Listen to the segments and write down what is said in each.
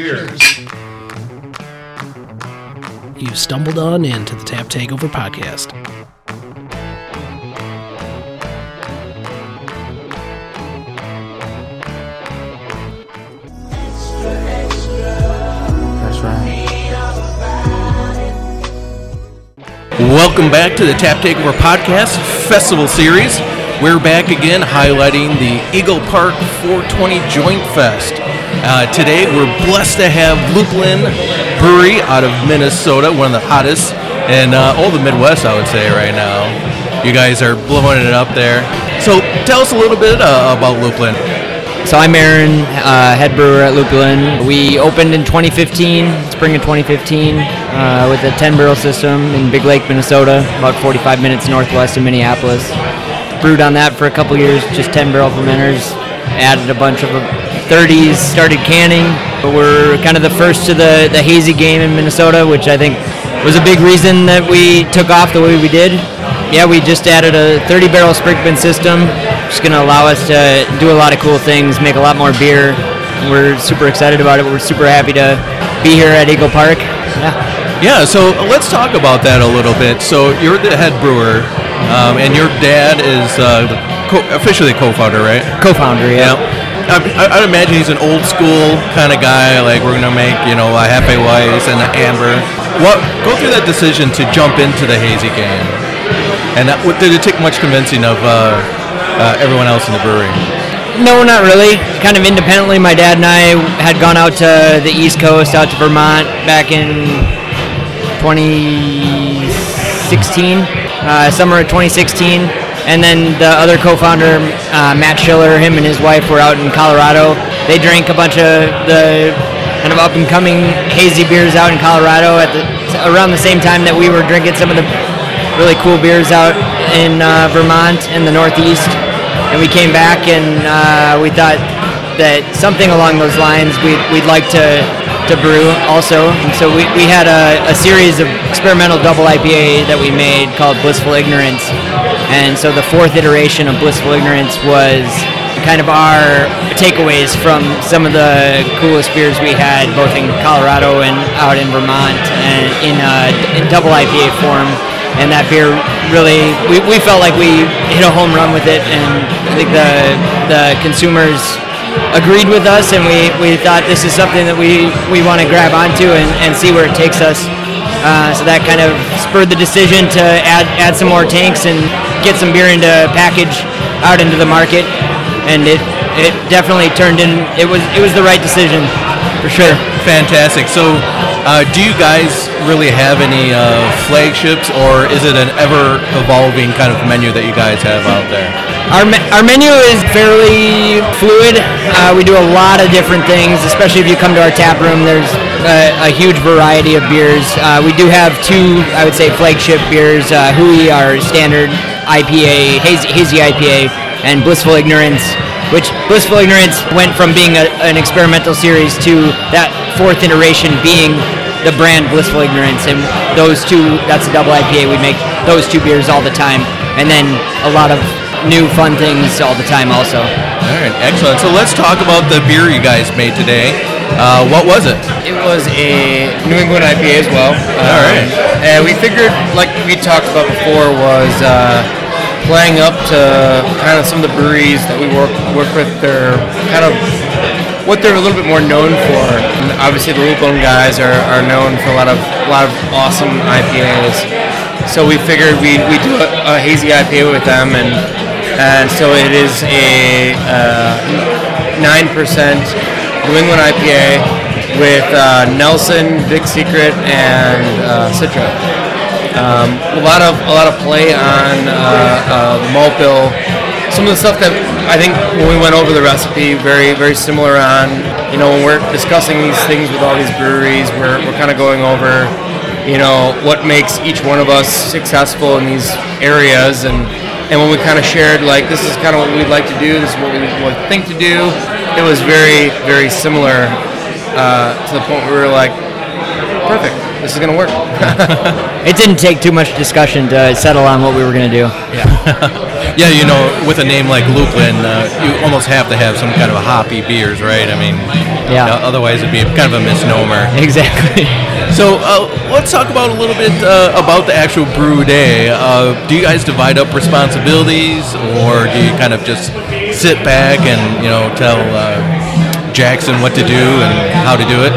Cheers. You've stumbled on into the Tap Takeover podcast. That's right. Welcome back to the Tap Takeover Podcast Festival Series. We're back again highlighting the Eagle Park 420 Joint Fest. Uh, today we're blessed to have Lupulin Brewery out of Minnesota, one of the hottest in uh, all the Midwest, I would say, right now. You guys are blowing it up there. So tell us a little bit uh, about Lupulin. So I'm Aaron, uh, head brewer at Lupulin. We opened in 2015, spring of 2015, uh, with a 10 barrel system in Big Lake, Minnesota, about 45 minutes northwest of Minneapolis. Brewed on that for a couple years, just 10 barrel fermenters. Added a bunch of 30s, started canning. But we're kind of the first to the, the hazy game in Minnesota, which I think was a big reason that we took off the way we did. Yeah, we just added a 30 barrel Sprinkman system. It's going to allow us to do a lot of cool things, make a lot more beer. We're super excited about it. We're super happy to be here at Eagle Park. Yeah. Yeah, so let's talk about that a little bit. So you're the head brewer, um, and your dad is uh, the co- officially co-founder, right? Co-founder, yeah. I, I- imagine he's an old school kind of guy. Like we're gonna make you know a Happy Weiss and an Amber. What? Go through that decision to jump into the hazy game, and that, did it take much convincing of uh, uh, everyone else in the brewery? No, not really. Kind of independently, my dad and I had gone out to the East Coast, out to Vermont back in 2016, uh, summer of 2016. And then the other co-founder, uh, Matt Schiller, him and his wife were out in Colorado. They drank a bunch of the kind of up and coming hazy beers out in Colorado at the, around the same time that we were drinking some of the really cool beers out in uh, Vermont and the Northeast and we came back and uh, we thought that something along those lines we'd, we'd like to, to brew also. And so we, we had a, a series of experimental double IPA that we made called Blissful Ignorance. And so the fourth iteration of Blissful Ignorance was kind of our takeaways from some of the coolest beers we had both in Colorado and out in Vermont and in, uh, in double IPA form and that beer really we, we felt like we hit a home run with it and I think the the consumers agreed with us and we, we thought this is something that we, we want to grab onto and, and see where it takes us. Uh, so that kind of spurred the decision to add add some more tanks and get some beer into package out into the market. And it it definitely turned in it was it was the right decision for sure Fantastic. So, uh, do you guys really have any uh, flagships, or is it an ever-evolving kind of menu that you guys have out there? Our, me- our menu is fairly fluid. Uh, we do a lot of different things, especially if you come to our tap room. There's a, a huge variety of beers. Uh, we do have two, I would say, flagship beers. Uh, Hooey, our standard IPA, hazy, hazy IPA, and Blissful Ignorance, which Blissful Ignorance went from being a, an experimental series to that fourth iteration being the brand Blissful Ignorance. And those two, that's a double IPA. We make those two beers all the time. And then a lot of new fun things all the time also. All right, excellent. So let's talk about the beer you guys made today. Uh, what was it? It was a New England IPA as well. All right. And we figured, like we talked about before, was uh, playing up to kind of some of the breweries that we work work with. They're kind of what they're a little bit more known for. And obviously, the Lupulin guys are, are known for a lot of a lot of awesome IPAs. So we figured we we do a, a hazy IPA with them, and and so it is a uh, nine percent New England IPA with uh, Nelson, Big Secret, and uh, Citra. Um, a lot of a lot of play on uh, uh, the malt bill. Some of the stuff that I think when we went over the recipe, very very similar on. You know, when we're discussing these things with all these breweries, we're, we're kind of going over, you know, what makes each one of us successful in these areas, and and when we kind of shared like this is kind of what we'd like to do, this is what we would think to do, it was very very similar uh, to the point where we were like, perfect. this is gonna work. It didn't take too much discussion to settle on what we were going to do. Yeah, yeah, you know, with a name like Lupulin, uh, you almost have to have some kind of a hoppy beers, right? I mean, Yeah. uh, otherwise it'd be kind of a misnomer. Exactly. So uh, let's talk about a little bit uh, about the actual brew day. Uh, do you guys divide up responsibilities, or do you kind of just sit back and you know tell uh, Jackson what to do and how to do it?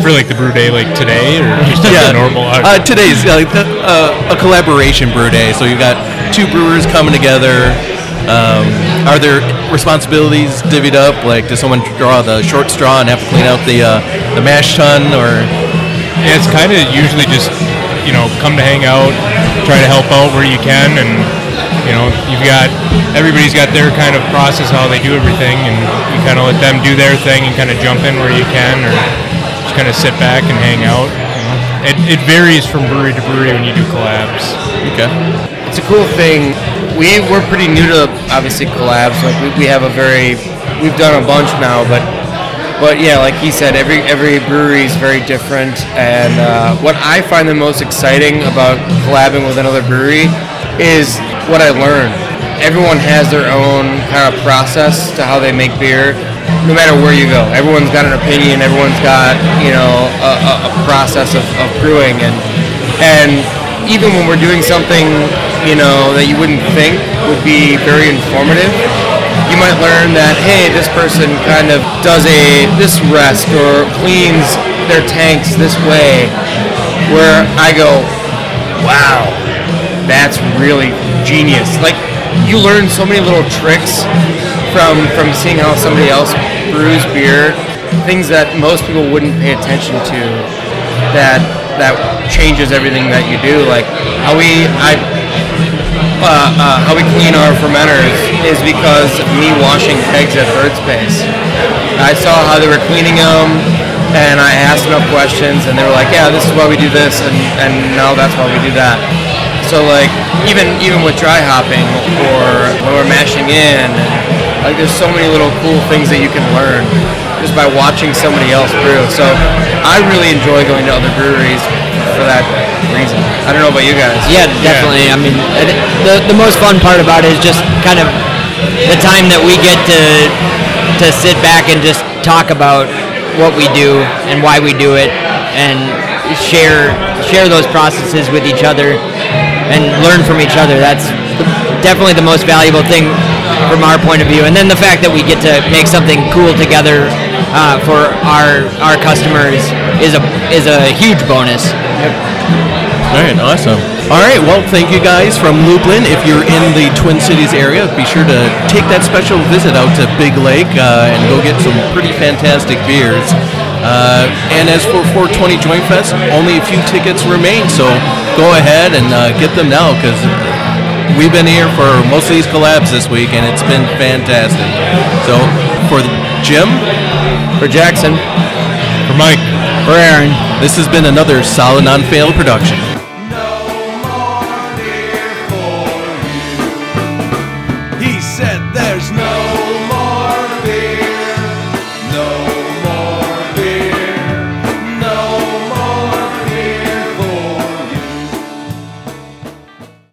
For like the brew day like today or just a normal Uh, today's like uh, a collaboration brew day, so you've got two brewers coming together. Um, are there responsibilities divvied up? Like, does someone draw the short straw and have to clean out the uh, the mash tun, or yeah, it's kind of usually just you know come to hang out try to help out where you can and you know you've got everybody's got their kind of process how they do everything and you kind of let them do their thing and kind of jump in where you can or just kind of sit back and hang out it, it varies from brewery to brewery when you do collabs okay? it's a cool thing. We we're pretty new to obviously collabs. Like we, we have a very we've done a bunch now, but but yeah, like he said, every every brewery is very different. And uh, what I find the most exciting about collabing with another brewery is what I learned. Everyone has their own kind of process to how they make beer. No matter where you go, everyone's got an opinion. Everyone's got you know a, a, process of, of brewing, and and even when we're doing something, you know, that you wouldn't think would be very informative, you might learn that hey, this person kind of does a this rest or cleans their tanks this way. Where I go, wow, that's really genius. Like you learn so many little tricks from from seeing how somebody else brews beer, things that most people wouldn't pay attention to. That that changes everything that you do. Like how we I uh, uh, how we clean our fermenters is because of me washing kegs at Bird Space. I saw how they were cleaning them, and I asked enough questions, and they were like, "Yeah, this is why we do this, and and no, that's why we do that." So like even even with dry hopping or when we're mashing in, like there's so many little cool things that you can learn just by watching somebody else brew. So I really enjoy going to other breweries for that reason. I don't know about you guys. Yeah, definitely. I mean, the the most fun part about it is just kind of the time that we get to to sit back and just talk about what we do and why we do it, and share share those processes with each other and learn from each other. That's definitely the most valuable thing from our point of view. And then the fact that we get to make something cool together uh, for our our customers is a is a huge bonus. All right, awesome. All right, well, thank you guys from Lupulin. If you're in the Twin Cities area, be sure to take that special visit out to Big Lake uh, and go get some pretty fantastic beers. Uh, and as for 420 Joint Fest, only a few tickets remain, so go ahead and uh, get them now because we've been here for most of these collabs this week and it's been fantastic. So for Jim, For Jackson, for Mike For Aaron. this has been another solid non-fail production.